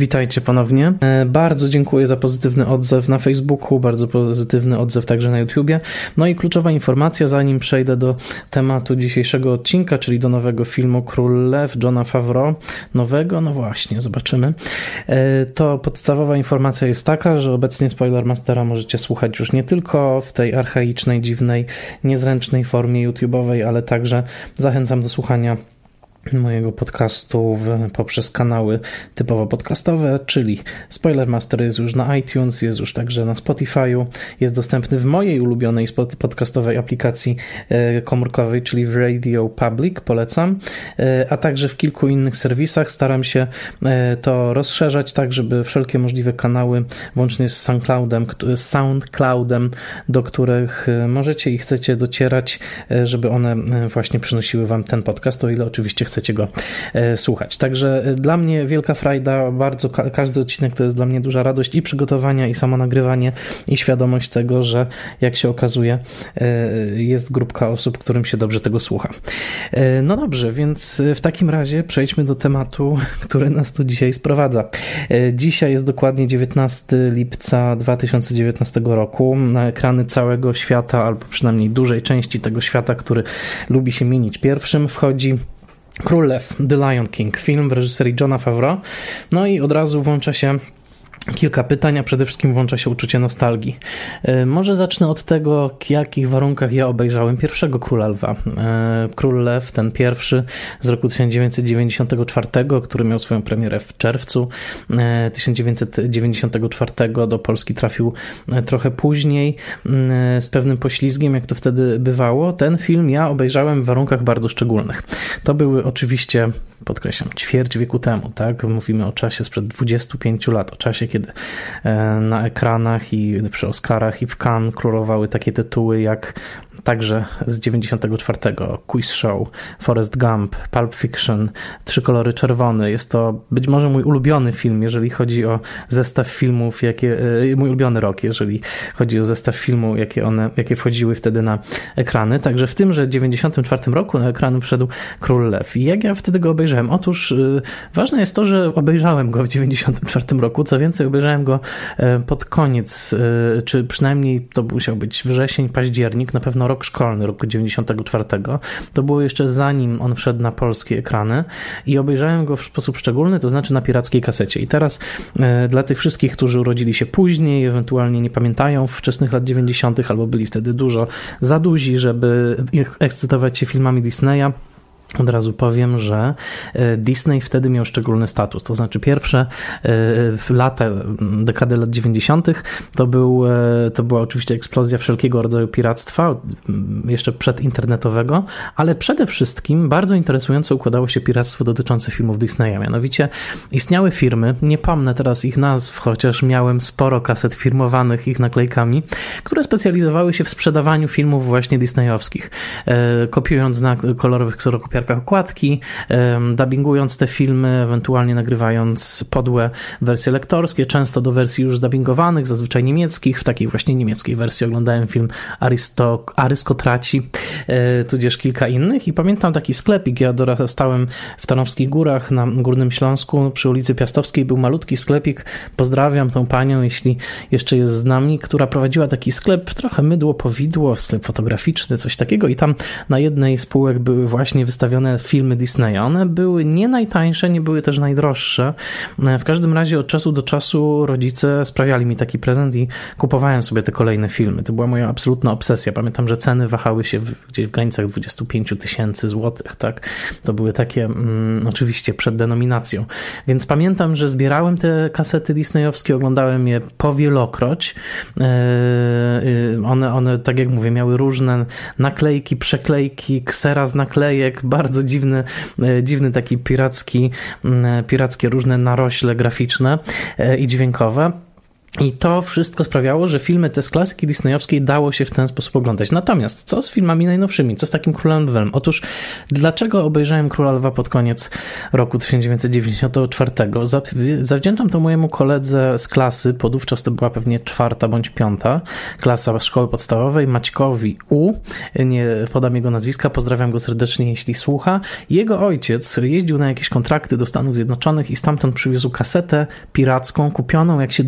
Witajcie ponownie. E, bardzo dziękuję za pozytywny odzew na Facebooku, bardzo pozytywny odzew także na YouTubie. No i kluczowa informacja, zanim przejdę do tematu dzisiejszego odcinka, czyli do nowego filmu Król Lew Johna Favreau. Nowego? No właśnie, zobaczymy. E, to podstawowa informacja jest taka, że obecnie Spoilermastera możecie słuchać już nie tylko w tej archaicznej, dziwnej, niezręcznej formie YouTube'owej, ale także zachęcam do słuchania mojego podcastu poprzez kanały typowo podcastowe, czyli Spoilermaster jest już na iTunes, jest już także na Spotify'u, jest dostępny w mojej ulubionej podcastowej aplikacji e, komórkowej, czyli w Radio Public, polecam, e, a także w kilku innych serwisach. Staram się e, to rozszerzać tak, żeby wszelkie możliwe kanały, włącznie z SoundCloudem, SoundCloudem do których możecie i chcecie docierać, żeby one właśnie przynosiły wam ten podcast, o ile oczywiście chcecie go e, słuchać. Także e, dla mnie wielka frajda, bardzo każdy odcinek to jest dla mnie duża radość i przygotowania, i samo nagrywanie, i świadomość tego, że jak się okazuje, e, jest grupka osób, którym się dobrze tego słucha. No dobrze, więc w takim razie przejdźmy do tematu, który nas tu dzisiaj sprowadza. Dzisiaj jest dokładnie 19 lipca 2019 roku. Na ekrany całego świata, albo przynajmniej dużej części tego świata, który lubi się mienić pierwszym, wchodzi Królew, The Lion King, film w reżyserii Johna Favreau. No i od razu włącza się Kilka pytań, a przede wszystkim włącza się uczucie nostalgii. E, może zacznę od tego, w jakich warunkach ja obejrzałem pierwszego Króla Lwa. E, Król Lew, ten pierwszy z roku 1994, który miał swoją premierę w czerwcu 1994, e, do Polski trafił trochę później, z pewnym poślizgiem, jak to wtedy bywało. Ten film ja obejrzałem w warunkach bardzo szczególnych. To były oczywiście, podkreślam, ćwierć wieku temu, tak? Mówimy o czasie sprzed 25 lat, o czasie, kiedy e, na ekranach i przy Oscarach i w Cannes królowały takie tytuły jak także z 94 Quiz Show, Forest Gump, Pulp Fiction, Trzy kolory czerwone. Jest to być może mój ulubiony film, jeżeli chodzi o zestaw filmów, jakie, e, mój ulubiony rok, jeżeli chodzi o zestaw filmu, jakie one, jakie wchodziły wtedy na ekrany. Także w tymże 94 roku na ekrany wszedł Król Lew. I jak ja wtedy go obejrzałem? Otóż yy, ważne jest to, że obejrzałem go w 94 roku. Co więcej, obejrzałem go e, pod koniec, czy przynajmniej to musiał być wrzesień, październik, na pewno rok szkolny, roku 94. To było jeszcze zanim on wszedł na polskie ekrany i obejrzałem go w sposób szczególny, to znaczy na pirackiej kasecie. I teraz e, dla tych wszystkich, którzy urodzili się później, ewentualnie nie pamiętają wczesnych lat 90., albo byli wtedy dużo za duzi, żeby ekscytować się filmami Disneya, od razu powiem, że e, Disney wtedy miał szczególny status. To znaczy, pierwsze e, lata, dekady lat 90. to, był, e, to była oczywiście eksplozja wszelkiego rodzaju piractwa, jeszcze przedinternetowego, ale przede wszystkim bardzo interesująco układało się piractwo dotyczące filmów Disneya. Mianowicie istniały firmy, nie pomnę teraz ich nazw, chociaż miałem sporo kaset firmowanych ich naklejkami, które specjalizowały się w sprzedawaniu filmów właśnie disneyowskich, kopiując na kolorowych kserokopiarkach literkach okładki, dubbingując te filmy, ewentualnie nagrywając podłe wersje lektorskie, często do wersji już dubbingowanych, zazwyczaj niemieckich. W takiej właśnie niemieckiej wersji oglądałem film Aristo, Aryskotraci, e, tudzież kilka innych i pamiętam taki sklepik, ja dorastałem w Tarnowskich Górach na Górnym Śląsku przy ulicy Piastowskiej, był malutki sklepik, pozdrawiam tą panią, jeśli jeszcze jest z nami, która prowadziła taki sklep, trochę mydło powidło, sklep fotograficzny, coś takiego i tam na jednej z półek były właśnie wystawione filmy Disneya. One były nie najtańsze, nie były też najdroższe. W każdym razie od czasu do czasu rodzice sprawiali mi taki prezent i kupowałem sobie te kolejne filmy. To była moja absolutna obsesja. Pamiętam, że ceny wahały się w, gdzieś w granicach 25 tysięcy złotych, tak? To były takie, mm, oczywiście przed denominacją. Więc pamiętam, że zbierałem te kasety disneyowskie, oglądałem je powielokroć. E, e, one, one, tak jak mówię, miały różne naklejki, przeklejki, ksera z naklejek, bardzo dziwny, e, dziwny taki piracki, pirackie różne narośle graficzne e, i dźwiękowe. I to wszystko sprawiało, że filmy te z klasyki disneyowskiej dało się w ten sposób oglądać. Natomiast co z filmami najnowszymi? Co z takim Królem Lwem? Otóż dlaczego obejrzałem Króla Lwa pod koniec roku 1994? Zawdzięczam to mojemu koledze z klasy, podówczas to była pewnie czwarta bądź piąta klasa szkoły podstawowej, Maćkowi U. Nie podam jego nazwiska, pozdrawiam go serdecznie, jeśli słucha. Jego ojciec jeździł na jakieś kontrakty do Stanów Zjednoczonych i stamtąd przywiózł kasetę piracką, kupioną, jak się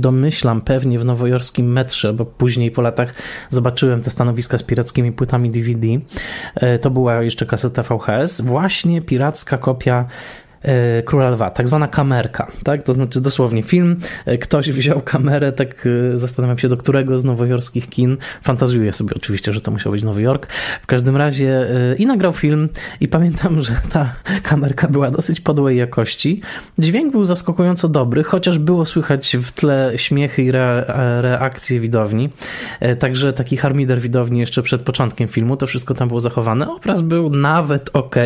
domyśla, pewnie w nowojorskim metrze, bo później po latach zobaczyłem te stanowiska z pirackimi płytami DVD. E, to była jeszcze kaseta VHS. Właśnie piracka kopia Króla Lwa, tak zwana kamerka, tak? To znaczy dosłownie film, e, ktoś wziął kamerę, tak e, zastanawiam się do którego z nowojorskich kin, fantazjuję sobie oczywiście, że to musiał być Nowy Jork, w każdym razie i nagrał film i pamiętam, że ta kamerka była dosyć podłej jakości, dźwięk był zaskakująco dobry, chociaż było słychać w tle śmiechy i re reakcje widowni, także taki harmider widowni jeszcze przed początkiem filmu, to wszystko tam było zachowane, obraz był nawet ok,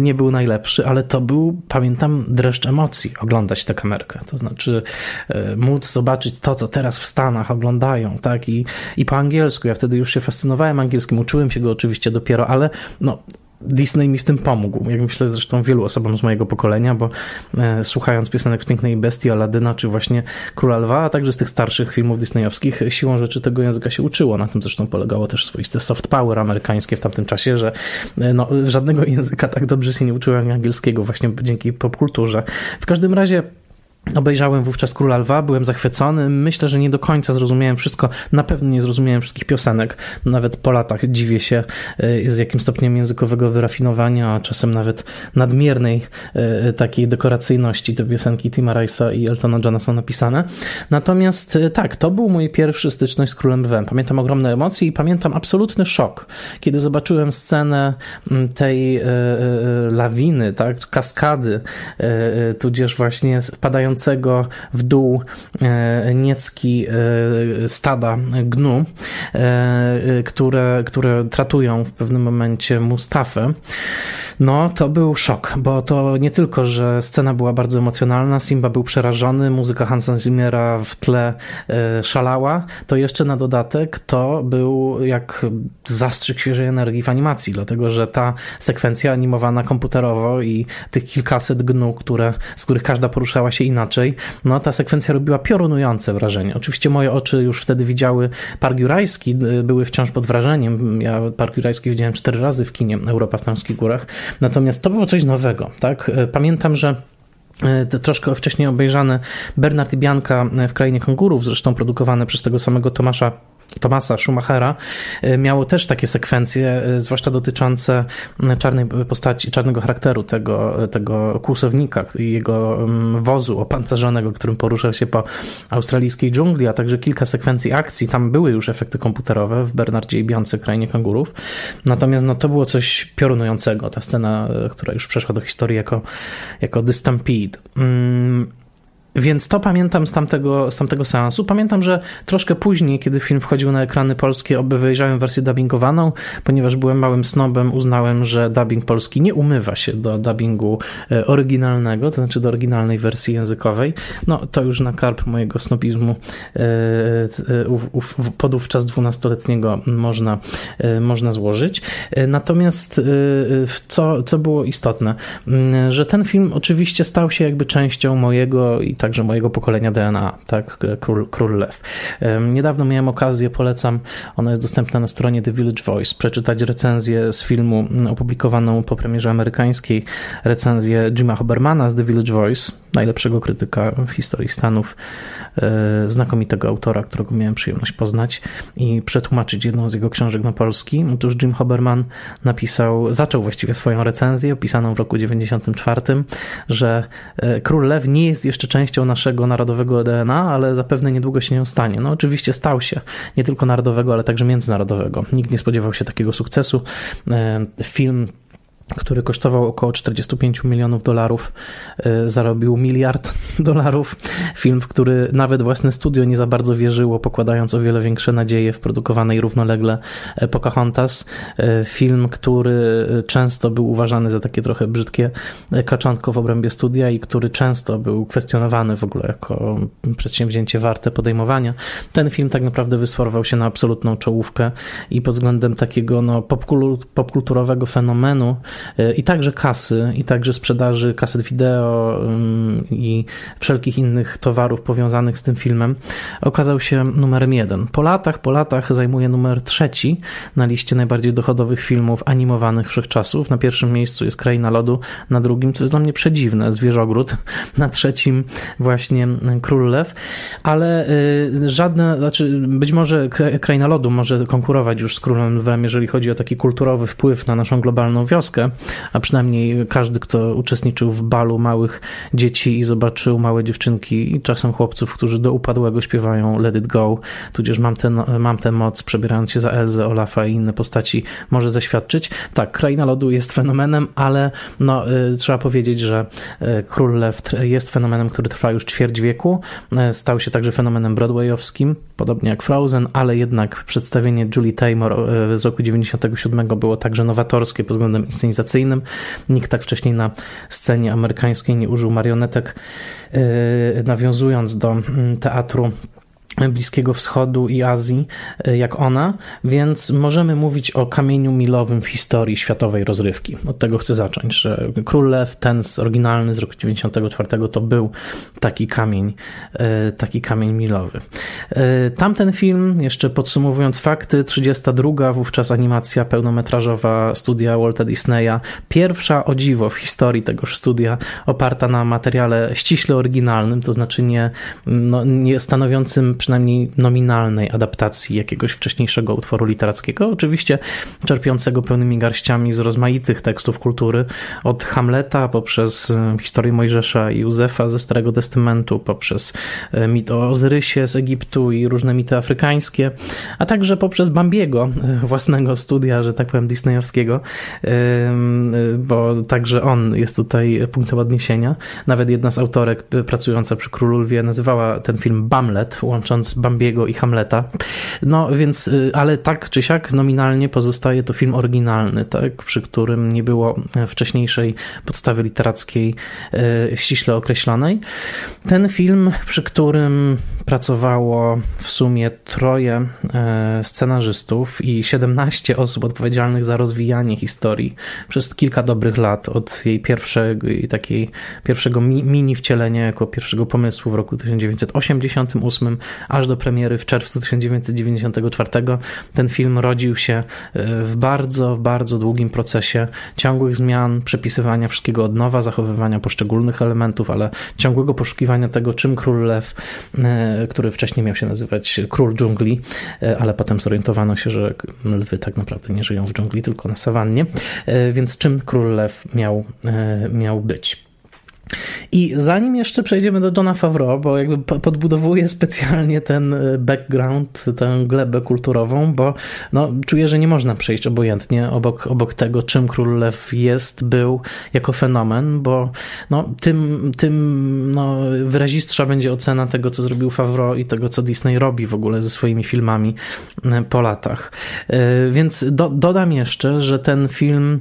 nie był najlepszy, ale to był pamiętam, dreszcz emocji oglądać tę kamerkę. To znaczy e, móc zobaczyć to, co teraz w Stanach oglądają, tak? I, i po angielsku. Ja wtedy już się fascynowałem angielskim, uczyłem się go oczywiście dopiero, ale no Disney mi w tym pomógł. Jak myślę zresztą wielu osobom z mojego pokolenia, bo e, słuchając piosenek z Pięknej Bestii, Aladyna, czy właśnie Króla Lwa, a także z tych starszych filmów disneyowskich, siłą rzeczy tego języka się uczyło. Na tym zresztą polegało też swoiste soft power amerykańskie w tamtym czasie, że e, no, żadnego języka tak dobrze się nie uczyłem jak angielskiego, właśnie dzięki popkulturze. W każdym razie Obejrzałem wówczas Króla Lwa, byłem zachwycony. Myślę, że nie do końca zrozumiałem wszystko. Na pewno nie zrozumiałem wszystkich piosenek. Nawet po latach dziwię się, e, z jakim stopniem językowego wyrafinowania, a czasem nawet nadmiernej e, takiej dekoracyjności te piosenki Tima Rice'a i Eltona Johna są napisane. Natomiast tak, to był mój pierwszy styczność z Królem Lwem. Pamiętam ogromne emocje i pamiętam absolutny szok, kiedy zobaczyłem scenę tej lawiny, tak, kaskady, tudzież właśnie spadającej w dół e, niecki e, stada gnu, e, które, które tratują w pewnym momencie Mustafę. No, to był szok, bo to nie tylko, że scena była bardzo emocjonalna, Simba był przerażony, muzyka Hansa Zimmera w tle szalała, to jeszcze na dodatek to był jak zastrzyk świeżej energii w animacji, dlatego że ta sekwencja animowana komputerowo i tych kilkaset gnu, które, z których każda poruszała się inaczej, no ta sekwencja robiła piorunujące wrażenie. Oczywiście moje oczy już wtedy widziały Park Jurajski, y, były wciąż pod wrażeniem. Ja Park Jurajski widziałem cztery razy w kinie Europa w Tamskich Górach. Natomiast to było coś nowego, tak? Y, pamiętam, że troszkę wcześniej obejrzane Bernard i Bianka w Krainie Kangurów, zresztą produkowane przez tego samego Tomasza Tomasa Schumachera e, miało też takie sekwencje, e, zwłaszcza dotyczące czarnej postaci, czarnego charakteru tego, tego kłusownika i jego wozu opancerzonego, którym poruszał się po australijskiej dżungli, a także kilka sekwencji akcji. Tam były już efekty komputerowe w Bernardzie i Biance, Krainie Kangurów. Natomiast no, to było coś piorunującego, ta scena, e, która już przeszła do historii jako, jako The Stampede. Mm, więc to pamiętam z tamtego, z tamtego seansu. Pamiętam, że troszkę później, kiedy film wchodził na ekrany polskie, obejrzałem wersję dubbingowaną, ponieważ byłem małym snobem, uznałem, że dubbing polski nie umywa się do dubbingu e, oryginalnego, to znaczy do oryginalnej wersji językowej. No to już na karp mojego snobizmu e, e, podówczas dwunastoletniego można, można złożyć. Natomiast co, co było istotne, że ten film oczywiście stał się jakby częścią mojego i także mojego pokolenia DNA, tak, Król, Król Lew. Niedawno miałem okazję, polecam, ona jest dostępna na stronie The Village Voice, przeczytać recenzję z filmu mm, opublikowaną po premierze amerykańskiej, recenzję Jima Hobermana z The Village Voice, najlepszego krytyka w historii Stanów, znakomitego autora, którego miałem przyjemność poznać i przetłumaczyć jedną z jego książek na polski. Otóż Jim Hoberman napisał, zaczął właściwie swoją recenzję, opisaną w roku 94, że e, Król Lew nie jest jeszcze częścią naszego narodowego DNA, ale zapewne niedługo się nią stanie. No oczywiście stał się, nie tylko narodowego, ale także międzynarodowego. Nikt nie spodziewał się takiego sukcesu. E, film który kosztował około 45 milionów dolarów, e, zarobił miliard dolarów. Film, w który nawet własne studio nie za bardzo wierzyło, pokładając o wiele większe nadzieje w produkowanej równolegle Pocahontas. E, film, który często był uważany za takie trochę brzydkie kaczątko w obrębie studia i który często był kwestionowany w ogóle jako przedsięwzięcie warte podejmowania. Ten film tak naprawdę wysforwał się na absolutną czołówkę i pod względem takiego no, popkulturowego fenomenu i także kasy, i także sprzedaży kaset wideo i wszelkich innych towarów powiązanych z tym filmem, okazał się numerem jeden. Po latach, po latach zajmuje numer trzeci na liście najbardziej dochodowych filmów animowanych wszechczasów. Na pierwszym miejscu jest Kraina Lodu, na drugim, co jest dla mnie przedziwne, Zwierzogród, na trzecim właśnie Król Lew, ale y, żadne, znaczy być może Kraina Lodu może konkurować już z Królem Lwem, jeżeli chodzi o taki kulturowy wpływ na naszą globalną wioskę, a przynajmniej każdy, kto uczestniczył w balu małych dzieci i zobaczył małe dziewczynki i czasem chłopców, którzy do upadłego śpiewają Let It Go, tudzież mam, ten, mam tę moc, przebierając się za Elzę, Olafa i inne postaci, może zaświadczyć. Tak, Kraina Lodu jest fenomenem, ale no, y, trzeba powiedzieć, że y, Król Lew jest fenomenem, który trwa już ćwierć wieku. Y, stał się także fenomenem broadwayowskim, podobnie jak Frozen, ale jednak przedstawienie Julie Taymor z roku 97 było także nowatorskie pod względem inscenizacyjnym Nikt tak wcześniej na scenie amerykańskiej nie użył marionetek, y, nawiązując do mm, teatru Bliskiego Wschodu i Azji e, jak ona, więc możemy mówić o kamieniu milowym w historii światowej rozrywki. Od tego chcę zacząć, że Król Lew, ten oryginalny z roku 94 to był taki kamień, e, taki kamień milowy. E, tamten film, jeszcze podsumowując fakty, 32 wówczas animacja pełnometrażowa studia Walta Disneya, pierwsza o dziwo w historii tegoż studia, oparta na materiale ściśle oryginalnym, to znaczy nie, no, nie stanowiącym przynajmniej nominalnej adaptacji jakiegoś wcześniejszego utworu literackiego, oczywiście czerpiącego pełnymi garściami z rozmaitych tekstów kultury, od Hamleta poprzez e, historię Mojżesza i Józefa ze Starego Testamentu, poprzez e, mit o Ozyrysie z Egiptu i różne mity afrykańskie, a także poprzez Bambiego, e, własnego studia, że tak powiem, disneyowskiego, bo także on jest tutaj punktem odniesienia. Nawet jedna z autorek pracująca przy Królu Lwie nazywała ten film Bamlet, łącząc łącząc Bambiego i Hamleta. No więc, y, ale tak czy siak nominalnie pozostaje to film oryginalny, tak, przy którym nie było wcześniejszej podstawy literackiej y, ściśle określonej. Ten film, przy którym pracowało w sumie troje y, scenarzystów i 17 osób odpowiedzialnych za rozwijanie historii przez kilka dobrych lat od jej pierwszego, takiej, pierwszego mini wcielenia jako pierwszego pomysłu w roku 1988 aż do premiery w czerwcu 1994. Ten film rodził się e, w bardzo, bardzo długim procesie ciągłych zmian, przepisywania wszystkiego od nowa, zachowywania poszczególnych elementów, ale ciągłego poszukiwania tego, czym król lew, e, który wcześniej miał się nazywać król dżungli, e, ale potem zorientowano się, że lwy tak naprawdę nie żyją w dżungli, tylko na sawannie, więc czym król lew miał, miał być. I zanim jeszcze przejdziemy do Johna Favreau, bo jakby podbudowuję specjalnie ten e, background, tę glebę kulturową, bo no, czuję, że nie można przejść obojętnie obok, obok tego, czym Król Lew jest, był jako fenomen, bo no, tym, tym no, wyrazistsza będzie ocena tego, co zrobił Favreau i tego, co Disney robi w ogóle ze swoimi filmami e, po latach. E, więc do, dodam jeszcze, że ten film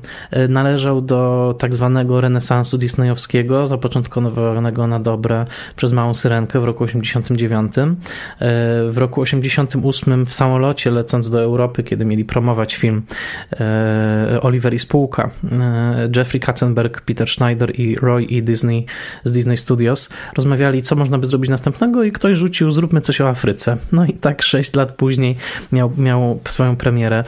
należał do tak zwanego renesansu disneyowskiego, zapoczątkowanego na dobre przez Małą Syrenkę w roku 89. E, w roku 88 w samolocie lecąc do Europy, kiedy mieli promować film e, Oliver i spółka, e, Jeffrey Katzenberg, Peter Schneider i Roy E. Disney z Disney Studios rozmawiali, co można by zrobić następnego i ktoś rzucił, zróbmy coś o Afryce. No i tak sześć lat później miał, miał swoją premierę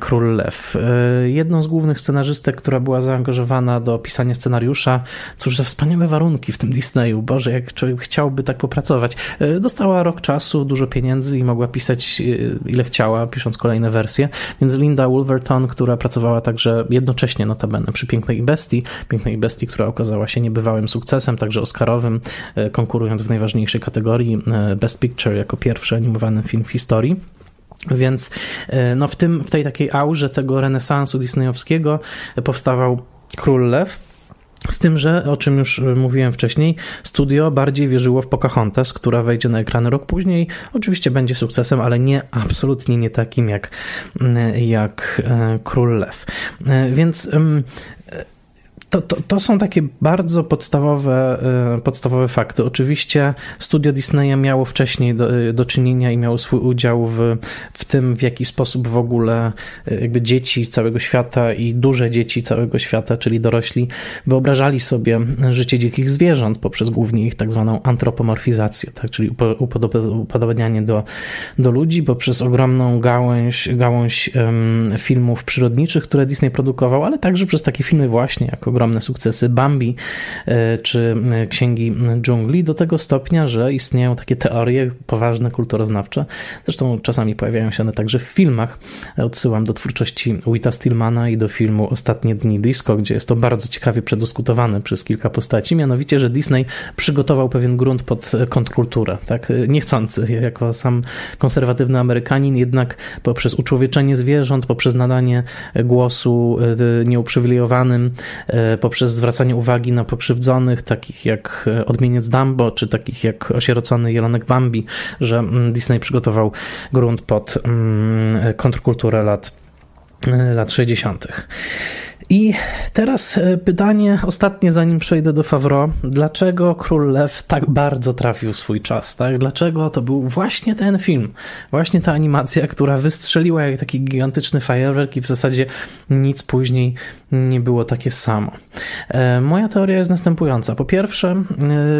Król Lew. Jedną z głównych scenarzystek, która była zaangażowana do pisania scenariusza, cóż za wspaniałe warunki w tym Disneyu. Boże, jak człowiek chciałby tak popracować. E, dostała rok czasu, dużo pieniędzy i mogła pisać e, ile chciała, pisząc kolejne wersje. Więc Linda Wolverton, która pracowała także jednocześnie notabene przy Pięknej Bestii, Pięknej Bestii, która okazała się niebywałym sukcesem, także oscarowym, e, konkurując w najważniejszej kategorii Best Picture jako pierwszy animowany film w historii Więc no w, tym, w tej takiej aurze tego renesansu disneyowskiego powstawał Król Lew, z tym, że o czym już mówiłem wcześniej, studio bardziej wierzyło w Pocahontas, która wejdzie na ekrany rok później. Oczywiście będzie sukcesem, ale nie absolutnie nie takim jak, jak Król Lew. Więc to, to, to, są takie bardzo podstawowe, e, podstawowe fakty. Oczywiście studio Disneya miało wcześniej do, e, do czynienia i miało swój udział w, w tym, w jaki sposób w ogóle e, jakby dzieci całego świata i duże dzieci całego świata, czyli dorośli, wyobrażali sobie życie dzikich zwierząt poprzez głównie ich tak zwaną antropomorfizację, tak? czyli upodobnianie do, do ludzi, poprzez ogromną gałąź, gałąź um, filmów przyrodniczych, które Disney produkował, ale także przez takie filmy właśnie, jak ogromne ogromne sukcesy Bambi e, czy e, Księgi Dżungli do tego stopnia, że istnieją takie teorie poważne, kulturoznawcze. Zresztą czasami pojawiają się one także w filmach. Odsyłam do twórczości Wita Stillmana i do filmu Ostatnie dni disco, gdzie jest to bardzo ciekawie przedyskutowane przez kilka postaci, mianowicie, że Disney przygotował pewien grunt pod kontrkulturę, tak, niechcący, jako sam konserwatywny Amerykanin, jednak poprzez uczłowieczenie zwierząt, poprzez nadanie głosu e, nieuprzywilejowanym, poprzez zwracanie uwagi na pokrzywdzonych, takich jak e, odmieniec Dumbo, czy takich jak osierocony jelonek Bambi, że mm, Disney przygotował grunt pod mm, kontrkulturę lat, e, lat 60. I teraz e, pytanie ostatnie, zanim przejdę do Favro. Dlaczego Król Lew tak bardzo trafił swój czas? Tak? Dlaczego to był właśnie ten film, właśnie ta animacja, która wystrzeliła jak taki gigantyczny fajerwerk i w zasadzie nic później nie było takie samo. E, moja teoria jest następująca. Po pierwsze,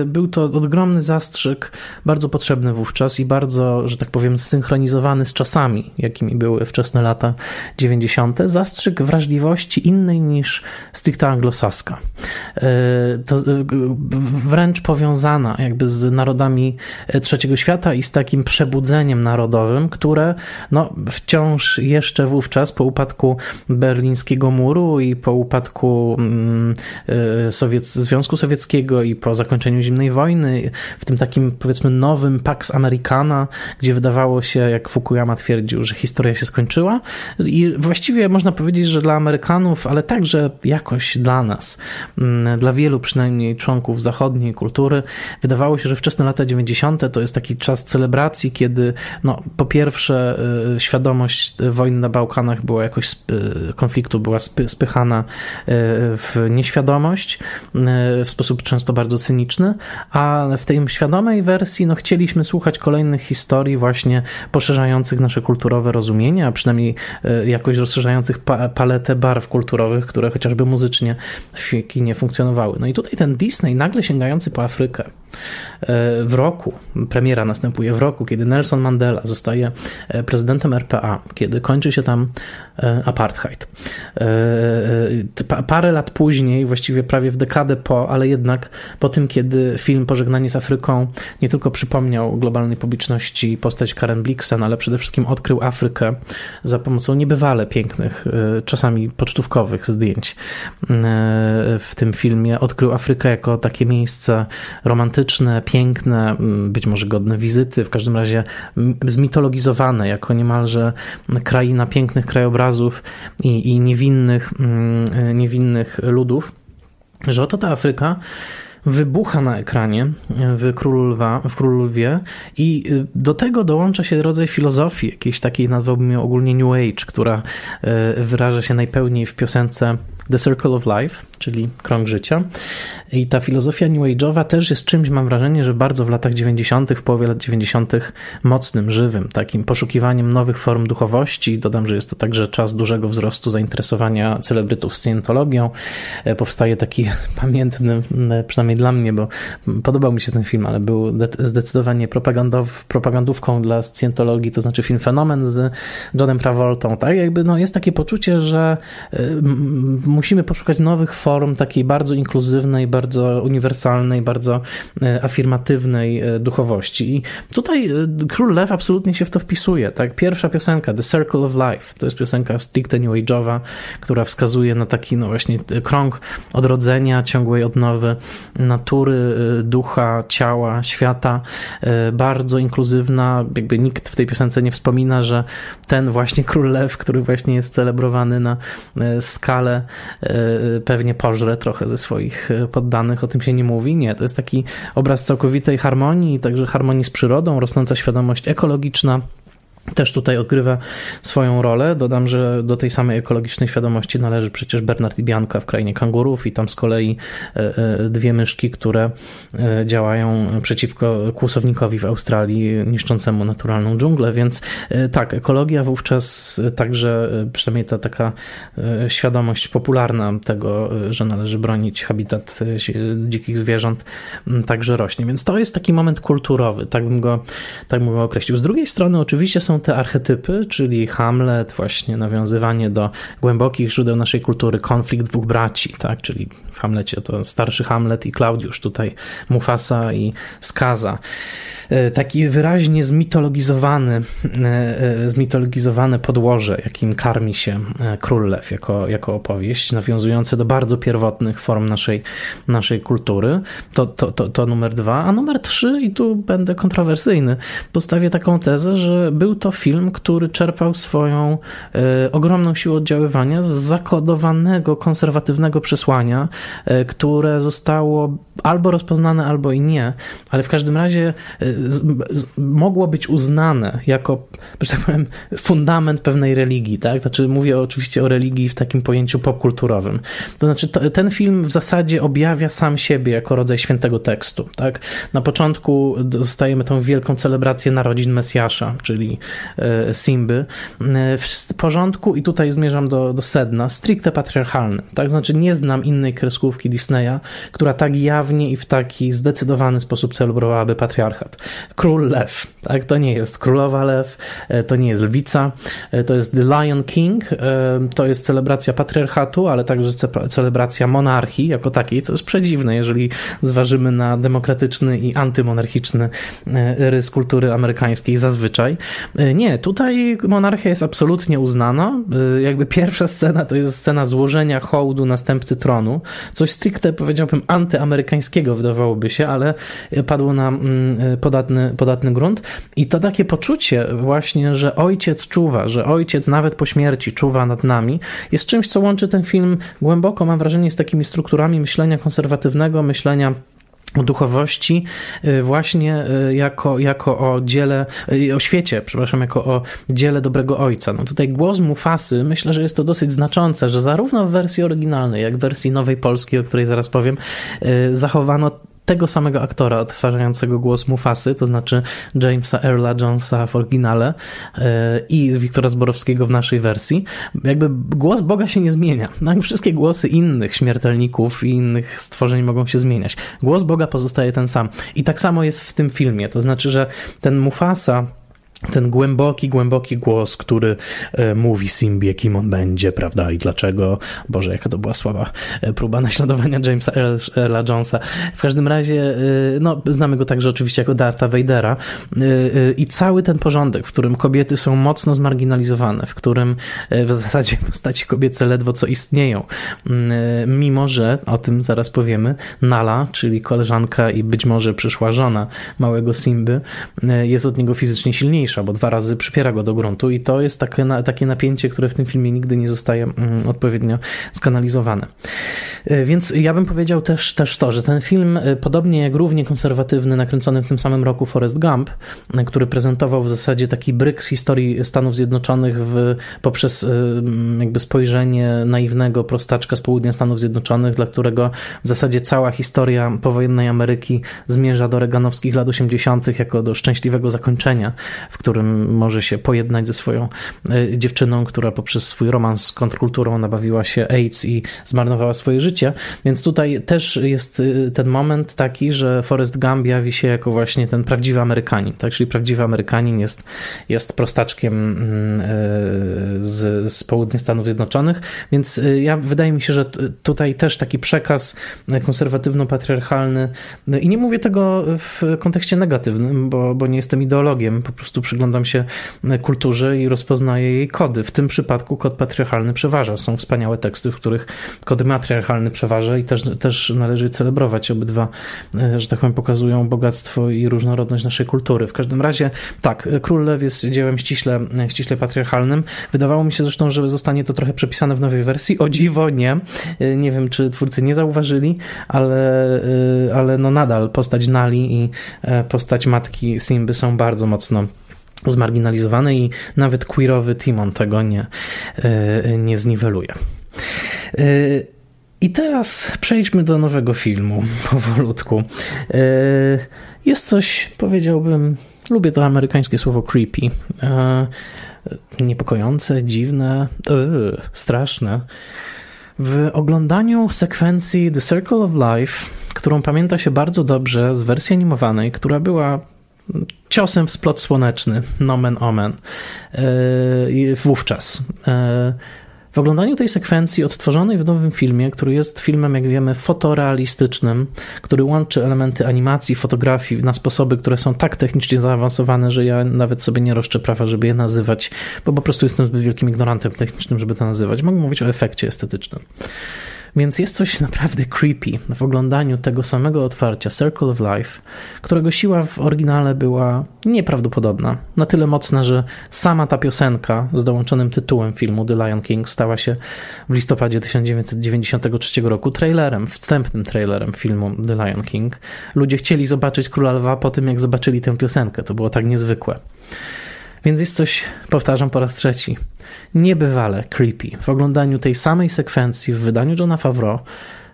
e, był to ogromny zastrzyk, bardzo potrzebny wówczas i bardzo, że tak powiem, zsynchronizowany z czasami, jakimi były wczesne lata 90. Zastrzyk wrażliwości innej niż stricte anglosaska. E, to wręcz powiązana jakby z narodami trzeciego świata i z takim przebudzeniem narodowym, które no, wciąż jeszcze wówczas po upadku berlińskiego muru i po upadku mm, e, Sowiec, Związku Sowieckiego i po zakończeniu zimnej wojny, w tym takim powiedzmy nowym Pax Americana, gdzie wydawało się, jak Fukuyama twierdził, że historia się skończyła i właściwie można powiedzieć, że dla Amerykanów, ale także jakoś dla nas, mm, dla wielu przynajmniej członków zachodniej kultury, wydawało się, że wczesne lata 90. to jest taki czas celebracji, kiedy no, po pierwsze e, świadomość wojny na Bałkanach była jakoś, e, konfliktu była spychana E, w nieświadomość w sposób często bardzo cyniczny, a w tej świadomej wersji no, chcieliśmy słuchać kolejnych historii właśnie poszerzających nasze kulturowe rozumienie, a przynajmniej jakoś rozszerzających paletę barw kulturowych, które chociażby muzycznie w kinie funkcjonowały. No i tutaj ten Disney nagle sięgający po Afrykę w roku, premiera następuje w roku, kiedy Nelson Mandela zostaje prezydentem RPA, kiedy kończy się tam apartheid parę lat później, właściwie prawie w dekadę po, ale jednak po tym, kiedy film Pożegnanie z Afryką nie tylko przypomniał globalnej publiczności postać Karen Blixen, ale przede wszystkim odkrył Afrykę za pomocą niebywale pięknych, e, czasami pocztówkowych zdjęć e, w tym filmie. Odkrył Afrykę jako takie miejsce romantyczne, piękne, być może godne wizyty, w każdym razie zmitologizowane jako niemalże kraina pięknych krajobrazów i, i niewinnych E, niewinnych ludów, że oto ta Afryka wybucha na ekranie w Królu, Lwa, w i do tego dołącza się rodzaj filozofii, jakiejś takiej nazwałbym ją ogólnie New Age, która e, wyraża się najpełniej w piosence The Circle of Life, czyli krąg życia. I ta filozofia New Age'owa też jest czymś, mam wrażenie, że bardzo w latach 90., w połowie lat 90., mocnym, żywym, takim poszukiwaniem nowych form duchowości. Dodam, że jest to także czas dużego wzrostu zainteresowania celebrytów scjentologią. E, powstaje taki pamiętny, przynajmniej dla mnie, bo podobał mi się ten film, ale był zdecydowanie propagandow, propagandówką dla scjentologii, to znaczy film Fenomen z Johnem Travoltą. Tak, jakby no, jest takie poczucie, że e, musimy poszukać nowych form takiej bardzo inkluzywnej, bardzo uniwersalnej, bardzo afirmatywnej duchowości. I tutaj Król Lew absolutnie się w to wpisuje. Tak? Pierwsza piosenka, The Circle of Life, to jest piosenka stricte New Age'owa, która wskazuje na taki no właśnie krąg odrodzenia, ciągłej odnowy natury, ducha, ciała, świata. Bardzo inkluzywna, jakby nikt w tej piosence nie wspomina, że ten właśnie Król Lew, który właśnie jest celebrowany na skalę, pewnie pożre trochę ze swoich poddanych, o tym się nie mówi. Nie, to jest taki obraz całkowitej harmonii, także harmonii z przyrodą, rosnąca świadomość ekologiczna też tutaj odgrywa swoją rolę. Dodam, że do tej samej ekologicznej świadomości należy przecież Bernard i Bianka w krainie kangurów i tam z kolei e, e, dwie myszki, które e, działają przeciwko kłusownikowi w Australii niszczącemu naturalną dżunglę, więc tak, ekologia wówczas także, przynajmniej ta taka świadomość popularna tego, że należy bronić habitat dzikich zwierząt, także rośnie. Więc to jest taki moment kulturowy, tak bym go, tak bym go określił. Z drugiej strony oczywiście są te archetypy, czyli Hamlet, właśnie nawiązywanie do głębokich źródeł naszej kultury, konflikt dwóch braci, tak, czyli w Hamlecie to starszy Hamlet i Klaudiusz, tutaj Mufasa i Skaza. E, taki wyraźnie zmitologizowany, e, e, zmitologizowane podłoże, jakim karmi się Król Lew jako, jako opowieść, nawiązujące do bardzo pierwotnych form naszej, naszej kultury. To, to, to, to numer dwa. A numer trzy, i tu będę kontrowersyjny, postawię taką tezę, że był to film, który czerpał swoją ogromną siłę oddziaływania z zakodowanego, konserwatywnego przesłania, które zostało albo rozpoznane, albo i nie, ale w każdym razie mogło być uznane jako, że tak powiem, fundament pewnej religii, tak? Znaczy mówię oczywiście o religii w takim pojęciu popkulturowym. To znaczy to, ten film w zasadzie objawia sam siebie jako rodzaj świętego tekstu, tak? Na początku dostajemy tą wielką celebrację narodzin Mesjasza, czyli e, Simby, e, w porządku i tutaj zmierzam do, do sedna, stricte patriarchalny, tak? Znaczy nie znam innej kreskówki Disneya, która tak jawnie i w taki zdecydowany sposób celebrowałaby patriarchat. Król Lew. Tak? To nie jest królowa lew, e, to nie jest lwica, e, to jest The Lion King, e, to jest celebracja patriarchatu, ale także celebracja monarchii jako takiej, co jest przedziwne, jeżeli zważymy na demokratyczny i antymonarchiczny rys kultury amerykańskiej zazwyczaj. Nie, tutaj monarchia jest absolutnie uznana. Jakby pierwsza scena to jest scena złożenia hołdu następcy tronu, coś stricte powiedziałbym antyamerykańskiego wydawałoby się, ale padło na mm, podatny, podatny grunt. I to takie poczucie właśnie, że ojciec czuwa, że ojciec nawet po śmierci czuwa nad nami, jest czymś, co łączy ten film głęboko, mam wrażenie, z takimi strukturami myślenia konserwatywnego, myślenia duchowości y, właśnie y, jako, jako o dziele, y, o świecie, przepraszam, jako o dziele dobrego ojca. No tutaj głos Mufasy, myślę, że jest to dosyć znaczące, że zarówno w wersji oryginalnej, jak w wersji nowej polskiej, o której zaraz powiem, zachowano tego samego aktora odtwarzającego głos Mufasy, to znaczy Jamesa Earla Jonesa w oryginale e, i Wiktora Zborowskiego w naszej wersji, jakby głos Boga się nie zmienia. No, wszystkie głosy innych śmiertelników i innych stworzeń mogą się zmieniać. Głos Boga pozostaje ten sam. I tak samo jest w tym filmie, to znaczy, że ten Mufasa ten głęboki, głęboki głos, który e, mówi Simbie, kim on będzie, prawda, i dlaczego. Boże, jaka to była słaba e, próba naśladowania Jamesa Earla Jonesa. W każdym razie, e, no, znamy go także oczywiście jako Darta Vadera i cały ten porządek, w którym kobiety są mocno zmarginalizowane, w którym w zasadzie postaci kobiece ledwo co istnieją, mimo że, o tym zaraz powiemy, Nala, czyli koleżanka i być może przyszła żona małego Simby, jest od niego fizycznie silniejsza bo dwa razy przypiera go do gruntu i to jest takie, takie napięcie, które w tym filmie nigdy nie zostaje mm, odpowiednio skanalizowane. E, więc ja bym powiedział też, też to, że ten film, e, podobnie jak równie konserwatywny, nakręcony w tym samym roku Forrest Gump, e, który prezentował w zasadzie taki bryk z historii Stanów Zjednoczonych w, poprzez jakby spojrzenie naiwnego prostaczka z południa Stanów Zjednoczonych, dla którego w zasadzie cała historia powojennej Ameryki zmierza do reganowskich lat 80. jako do szczęśliwego zakończenia w którym może się pojednać ze swoją dziewczyną, która poprzez swój romans z kontrkulturą nabawiła się AIDS i zmarnowała swoje życie. Więc tutaj też jest ten moment taki, że Forrest Gump jawi się jako właśnie ten prawdziwy Amerykanin, tak? czyli prawdziwy Amerykanin jest, jest prostaczkiem mm, z, z południa Stanów Zjednoczonych, więc ja wydaje mi się, że tutaj też taki przekaz konserwatywno-patriarchalny i nie mówię tego w kontekście negatywnym, bo, bo nie jestem ideologiem, po prostu przyglądam się kulturze i rozpoznaję jej kody. W tym przypadku kod patriarchalny przeważa. Są wspaniałe teksty, w których kod matriarchalny przeważa i też, też należy celebrować. Obydwa, e, że tak powiem, pokazują bogactwo i różnorodność naszej kultury. W każdym razie, tak, Król Lew jest dziełem ściśle, ściśle patriarchalnym. Wydawało mi się zresztą, że zostanie to trochę przepisane w nowej wersji. O dziwo nie. E, nie wiem, czy twórcy nie zauważyli, ale, e, ale no nadal postać Nali i postać matki Simby są bardzo mocno zmarginalizowane i nawet queerowy Timon tego nie, e, nie zniweluje. E, I teraz przejdźmy do nowego filmu powolutku. E, jest coś, powiedziałbym, lubię to amerykańskie słowo creepy. Niepokojące, dziwne, straszne. W oglądaniu sekwencji The Circle of Life, którą pamięta się bardzo dobrze z wersji animowanej, która była ciosem w splot słoneczny, nomen omen, yy, wówczas. Yy, w oglądaniu tej sekwencji odtworzonej w nowym filmie, który jest filmem, jak wiemy, fotorealistycznym, który łączy elementy animacji, fotografii na sposoby, które są tak technicznie zaawansowane, że ja nawet sobie nie roszczę prawa, żeby je nazywać, bo po prostu jestem zbyt wielkim ignorantem technicznym, żeby to nazywać. Mogę mówić o efekcie estetycznym. Więc jest coś naprawdę creepy w oglądaniu tego samego otwarcia Circle of Life, którego siła w oryginale była nieprawdopodobna. Na tyle mocna, że sama ta piosenka z dołączonym tytułem filmu The Lion King stała się w listopadzie 1993 roku trailerem, wstępnym trailerem filmu The Lion King. Ludzie chcieli zobaczyć Króla Lwa po tym, jak zobaczyli tę piosenkę. To było tak niezwykłe. Więc jest coś, powtarzam po raz trzeci, niebywale creepy w oglądaniu tej samej sekwencji w wydaniu Johna Favreau,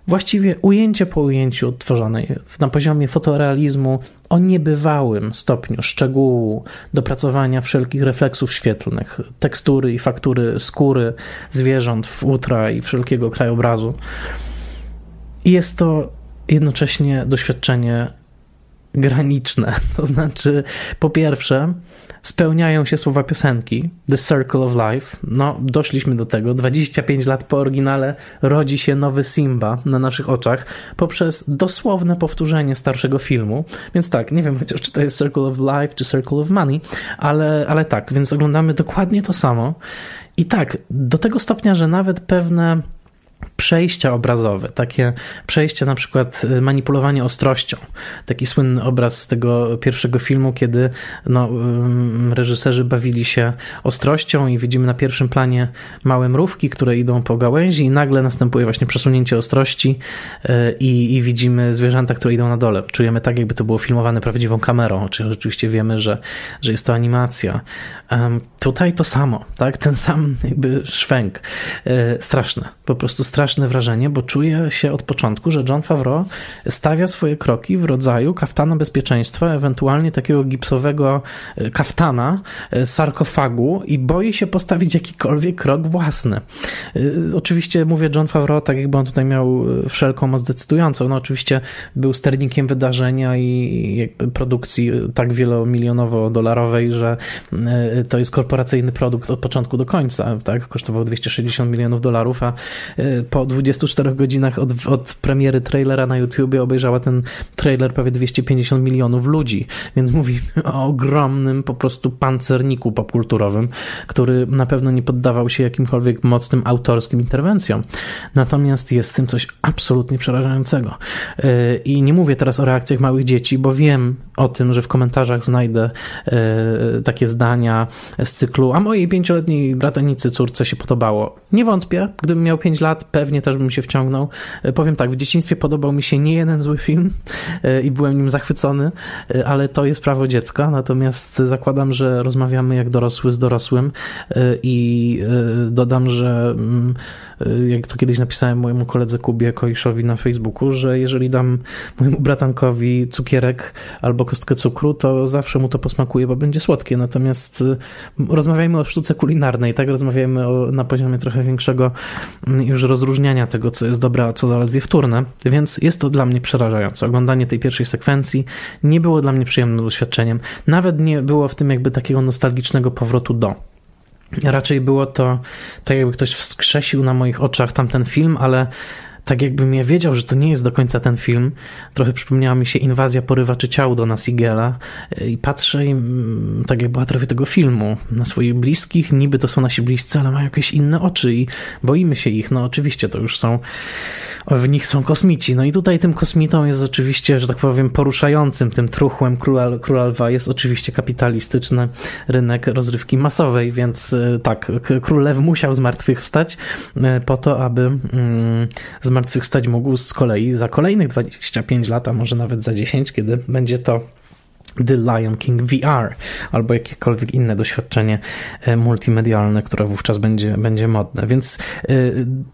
właściwie ujęcie po ujęciu odtworzonej na poziomie fotorealizmu o niebywałym stopniu szczegółu, dopracowania wszelkich refleksów świetlnych, tekstury i faktury skóry zwierząt, futra i wszelkiego krajobrazu. I jest to jednocześnie doświadczenie graniczne. To znaczy, po pierwsze, spełniają się słowa piosenki The Circle of Life. No, doszliśmy do tego. 25 lat po oryginale rodzi się nowy Simba na naszych oczach poprzez dosłowne powtórzenie starszego filmu. Więc tak, nie wiem chociaż czy to jest Circle of Life czy Circle of Money, ale, ale tak, więc oglądamy dokładnie to samo. I tak, do tego stopnia, że nawet pewne przejścia obrazowe, takie przejścia na przykład y, manipulowanie ostrością. Taki słynny obraz z tego pierwszego filmu, kiedy no, reżyserzy bawili się ostrością i widzimy na pierwszym planie małe mrówki, które idą po gałęzi i nagle następuje właśnie przesunięcie ostrości y, i, i widzimy zwierzęta, które idą na dole. Czujemy tak, jakby to było filmowane prawdziwą kamerą, czyli rzeczywiście wiemy, że, że jest to animacja. Tutaj to samo, tak? Ten sam jakby szwęk. Y, straszne, po prostu straszne wrażenie, bo czuję się od początku, że John Favreau stawia swoje kroki w rodzaju kaftana bezpieczeństwa, ewentualnie takiego gipsowego e, kaftana, e, sarkofagu i boi się postawić jakikolwiek krok własny. E, oczywiście mówię John Favreau tak, jakby on tutaj miał wszelką moc decydującą. No oczywiście był sternikiem wydarzenia i produkcji tak wielomilionowo-dolarowej, że to jest korporacyjny produkt od początku do końca, tak? Kosztował 260 milionów dolarów, a po 24 godzinach od, od premiery trailera na YouTubie obejrzała ten trailer prawie 250 milionów ludzi, więc mówimy o ogromnym po prostu pancerniku popkulturowym, który na pewno nie poddawał się jakimkolwiek mocnym autorskim interwencjom. Natomiast jest w tym coś absolutnie przerażającego. E, I nie mówię teraz o reakcjach małych dzieci, bo wiem o tym, że w komentarzach znajdę e, takie zdania z cyklu, a mojej pięcioletniej bratanicy córce się podobało. Nie wątpię, gdybym miał 5 lat, pewnie też bym się wciągnął. Powiem tak, w dzieciństwie podobał mi się nie jeden zły film i byłem nim zachwycony, ale to jest prawo dziecka, natomiast zakładam, że rozmawiamy jak dorosły z dorosłym i dodam, że mm, jak to kiedyś napisałem mojemu koledze Kubie Koiszowi na Facebooku, że jeżeli dam mojemu bratankowi cukierek albo kostkę cukru, to zawsze mu to posmakuje, bo będzie słodkie. Natomiast rozmawiajmy o sztuce kulinarnej, tak? Rozmawiajmy o, na poziomie trochę większego mm, już rozróżniania tego, co jest dobre, a co zaledwie wtórne. Więc jest to dla mnie przerażające. Oglądanie tej pierwszej sekwencji nie było dla mnie przyjemnym doświadczeniem. Nawet nie było w tym jakby takiego nostalgicznego powrotu do. Raczej było to tak, jakby ktoś wskrzesił na moich oczach tamten film, ale tak jakbym ja wiedział, że to nie jest do końca ten film. Trochę przypomniała mi się inwazja porywaczy ciał do Sigela i patrzę mm, tak jak bohaterowie tego filmu na swoich bliskich, niby to są nasi bliscy, ale mają jakieś inne oczy i boimy się ich. No oczywiście to już są w nich są kosmici. No i tutaj tym kosmitą jest oczywiście, że tak powiem, poruszającym tym truchłem króla, króla lwa jest oczywiście kapitalistyczny rynek rozrywki masowej, więc e, tak, król lew musiał zmartwychwstać e, po to, aby mm, zmartwychwstać mógł z kolei za kolejnych 25 lat, a może nawet za 10, kiedy będzie to The Lion King VR albo jakiekolwiek inne doświadczenie e, multimedialne, które wówczas będzie, będzie modne. Więc e,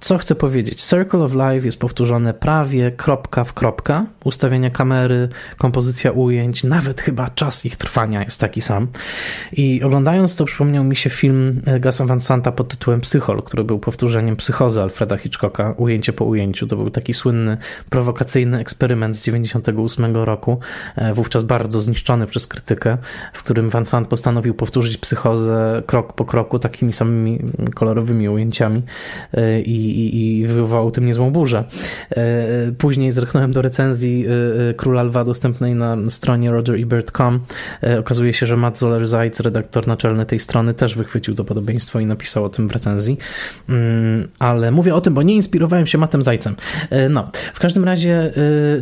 co chcę powiedzieć? Circle of Life jest powtórzone prawie kropka w kropka. Ustawienia kamery, kompozycja ujęć, nawet chyba czas ich trwania jest taki sam. I oglądając to przypomniał mi się film e, Gasa Van Santa pod tytułem Psychol, który był powtórzeniem psychozy Alfreda Hitchcocka, ujęcie po ujęciu. To był taki słynny, prowokacyjny eksperyment z 98 roku, wówczas bardzo zniszczony przez krytykę, w którym Van Sant postanowił powtórzyć psychozę krok po kroku takimi samymi kolorowymi ujęciami e, i, i, i wywołał tym niezłą burzę. E, później zerknąłem do recenzji e, Króla Lwa dostępnej na stronie rogerebert.com. Okazuje się, że Matt Zoller-Seitz, redaktor naczelny tej strony, też wychwycił to podobieństwo i napisał o tym w recenzji. Mm, ale mówię o tym, bo nie inspirowałem się Matem Zajcem. No, w każdym razie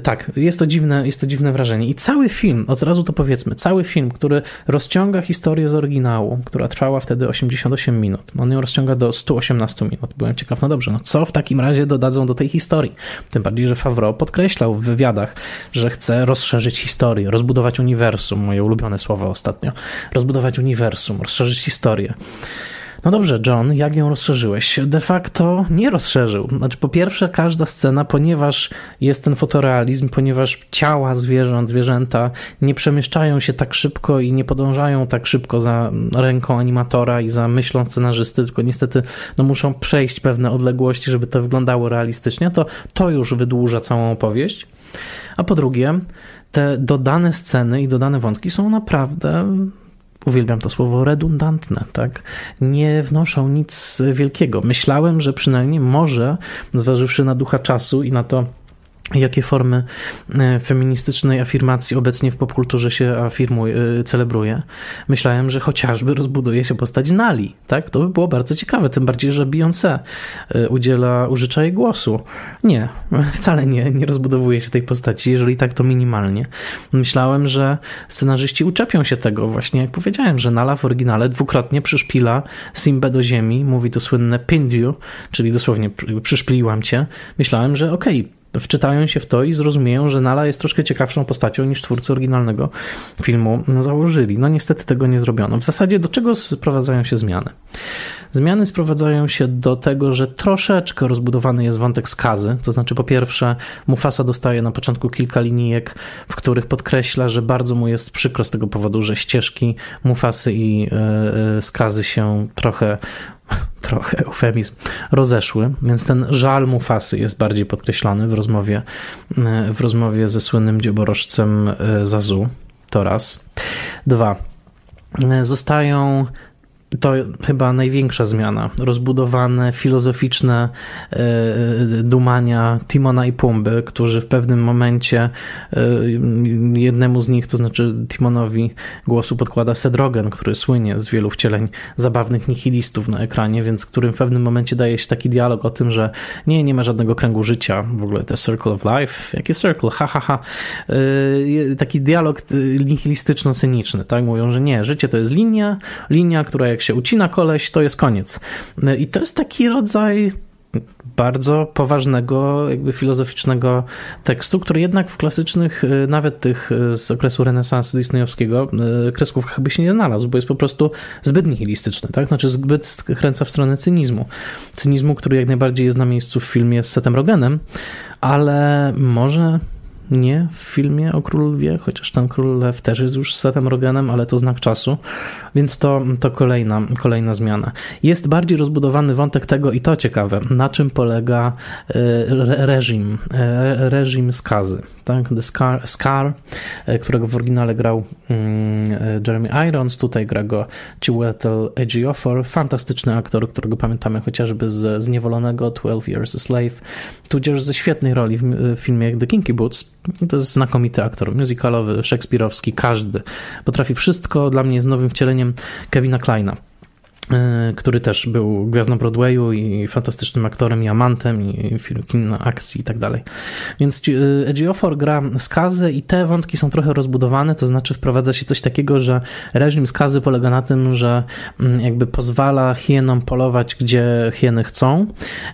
tak, jest to dziwne, jest to dziwne wrażenie. I cały film, od razu to powiedzmy, cały film, który rozciąga historię z oryginału, która trwała wtedy 88 minut, on ją rozciąga do 118 minut. Byłem ciekaw, no dobrze, no co w takim razie dodadzą do tej historii? Tym bardziej, że Favreau podkreślał w wywiadach, że chce rozszerzyć historię, rozbudować uniwersum, moje ulubione słowa ostatnio, rozbudować uniwersum, rozszerzyć historię. No dobrze, John, jak ją rozszerzyłeś? De facto nie rozszerzył. Znaczy, po pierwsze, każda scena, ponieważ jest ten fotorealizm, ponieważ ciała zwierząt, zwierzęta nie przemieszczają się tak szybko i nie podążają tak szybko za ręką animatora i za myślą scenarzysty, tylko niestety no, muszą przejść pewne odległości, żeby to wyglądało realistycznie, to to już wydłuża całą opowieść. A po drugie, te dodane sceny i dodane wątki są naprawdę uwielbiam to słowo, redundantne, tak? Nie wnoszą nic wielkiego. Myślałem, że przynajmniej może, zważywszy na ducha czasu i na to, jakie formy e, feministycznej afirmacji obecnie w popkulturze się afirmuje, e, celebruje. Myślałem, że chociażby rozbuduje się postać Nali, tak? To by było bardzo ciekawe, tym bardziej, że Beyoncé e, udziela, użycza jej głosu. Nie, wcale nie, nie rozbudowuje się tej postaci, jeżeli tak, to minimalnie. Myślałem, że scenarzyści uczepią się tego, właśnie jak powiedziałem, że Nala w oryginale dwukrotnie przyszpila Simbę do ziemi, mówi to słynne pinned you, czyli dosłownie przyszpiliłam cię. Myślałem, że okej, okay, wczytają się w to i zrozumieją, że Nala jest troszkę ciekawszą postacią niż twórcy oryginalnego filmu założyli. No niestety tego nie zrobiono. W zasadzie do czego sprowadzają się zmiany? Zmiany sprowadzają się do tego, że troszeczkę rozbudowany jest wątek skazy. To znaczy, po pierwsze, Mufasa dostaje na początku kilka linijek, w których podkreśla, że bardzo mu jest przykro z tego powodu, że ścieżki Mufasy i e, e, skazy się trochę trochę eufemizm, rozeszły, więc ten żal Mufasy jest bardziej podkreślany w rozmowie, w rozmowie ze słynnym dzioborożcem e, Zazu. To raz. Dwa. E, zostają to chyba największa zmiana. Rozbudowane filozoficzne e, dumania Timona i Pumby, którzy w pewnym momencie e, jednemu z nich, to znaczy Timonowi, głosu podkłada Sedrogen, który słynie z wielu wcieleń zabawnych nihilistów na ekranie, więc którym w pewnym momencie daje się taki dialog o tym, że nie, nie ma żadnego kręgu życia, w ogóle te Circle of Life, jakie Circle, ha, ha, ha. E, taki dialog nihilistyczno-cyniczny, tak? Mówią, że nie, życie to jest linia, linia, która jak się ucina koleś, to jest koniec. I to jest taki rodzaj bardzo poważnego, jakby filozoficznego tekstu, który jednak w klasycznych, y, nawet tych y, z okresu renesansu disneyowskiego, y, kreskówkach by się nie znalazł, bo jest po prostu zbyt nihilistyczny, tak? Znaczy zbyt skręca w stronę cynizmu. Cynizmu, który jak najbardziej jest na miejscu w filmie z Setem Rogenem, ale może nie w filmie o Król Lwie, chociaż ten Król Lew też jest już z Setem Rogenem, ale to znak czasu, więc to, to kolejna, kolejna zmiana. Jest bardziej rozbudowany wątek tego i to ciekawe, na czym polega e, reżim, e, reżim skazy, tak? The Scar, Scar e, którego w oryginale grał mm, Jeremy Irons, tutaj gra go Chiwetel Ejiofor, fantastyczny aktor, którego pamiętamy chociażby z Zniewolonego, 12 Years a Slave, tudzież ze świetnej roli w filmie The Kinky Boots, to jest znakomity aktor, musicalowy, szekspirowski, każdy. Potrafi wszystko, dla mnie jest nowym wcieleniem Kevina Kleina. E, który też był gwiazdą Broadwayu i fantastycznym aktorem i amantem i film na akcji i tak dalej. Więc e, Ejiofor gra skazy i te wątki są trochę rozbudowane, to znaczy wprowadza się coś takiego, że reżim skazy polega na tym, że mm, jakby pozwala hienom polować, gdzie hieny chcą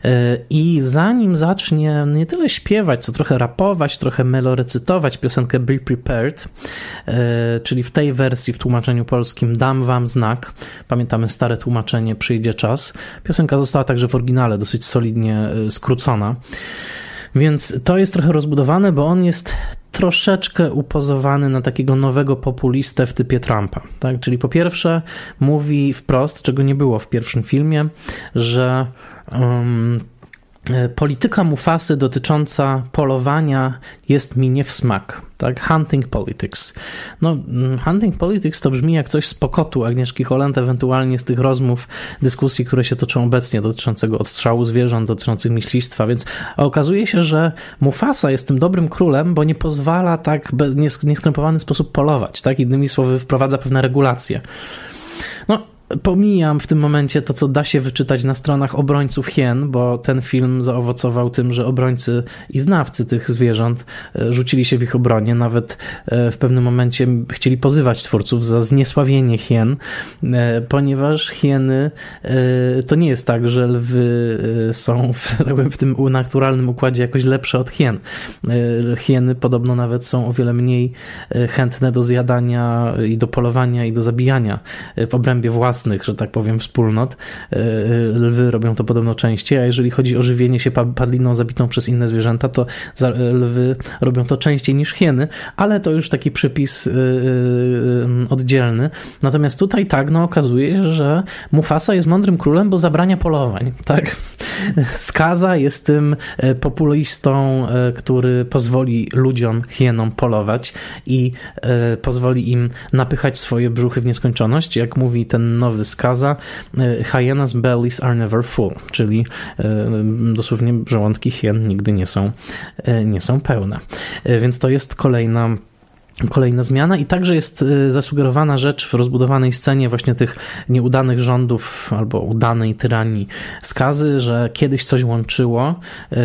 e, i zanim zacznie nie tyle śpiewać, co trochę rapować, trochę melorecytować piosenkę Be Prepared, czyli w tej wersji w tłumaczeniu polskim dam wam znak, pamiętamy stare tłumaczenie Przyjdzie czas. Piosenka została także w oryginale dosyć solidnie y, skrócona. Więc to jest trochę rozbudowane, bo on jest troszeczkę upozowany na takiego nowego populistę w typie Trumpa. Tak? Czyli po pierwsze mówi wprost, czego nie było w pierwszym filmie, że um, E, polityka Mufasy dotycząca polowania jest mi nie w smak. Tak? Hunting politics. No, mm, hunting politics to brzmi jak coś z pokotu Agnieszki Holland, ewentualnie z tych rozmów, dyskusji, które się toczą obecnie dotyczącego odstrzału zwierząt, dotyczących myślistwa, więc okazuje się, że Mufasa jest tym dobrym królem, bo nie pozwala tak w nieskrępowany sposób polować. Tak? Innymi słowy, wprowadza pewne regulacje. No, pomijam w tym momencie to, co da się wyczytać na stronach obrońców hien, bo ten film zaowocował tym, że obrońcy i znawcy tych zwierząt e, rzucili się w ich obronie. Nawet e, w pewnym momencie chcieli pozywać twórców za zniesławienie hien, e, ponieważ hieny to nie jest tak, że lwy są w, w tym naturalnym układzie jakoś lepsze od hien. Hieny podobno nawet są o wiele mniej chętne do zjadania i do polowania i do zabijania w obrębie własnym własnych, że tak powiem, wspólnot. E, lwy robią to podobno częściej, a jeżeli chodzi o żywienie się padliną zabitą przez inne zwierzęta, to lwy robią to częściej niż hieny, ale to już taki przypis e, e, oddzielny. Natomiast tutaj tak, no okazuje się, że Mufasa jest mądrym królem, bo zabrania polowań, tak? Skaza jest tym populistą, który pozwoli ludziom, hienom polować i pozwoli im napychać swoje brzuchy w nieskończoność, jak mówi ten nowy nowy skaza e, Hyenas bellies are never full, czyli e, dosłownie żołądki hien nigdy nie są, e, nie są pełne. Więc to jest kolejna Kolejna zmiana i także jest y, zasugerowana rzecz w rozbudowanej scenie właśnie tych nieudanych rządów albo udanej tyranii skazy, że kiedyś coś łączyło y,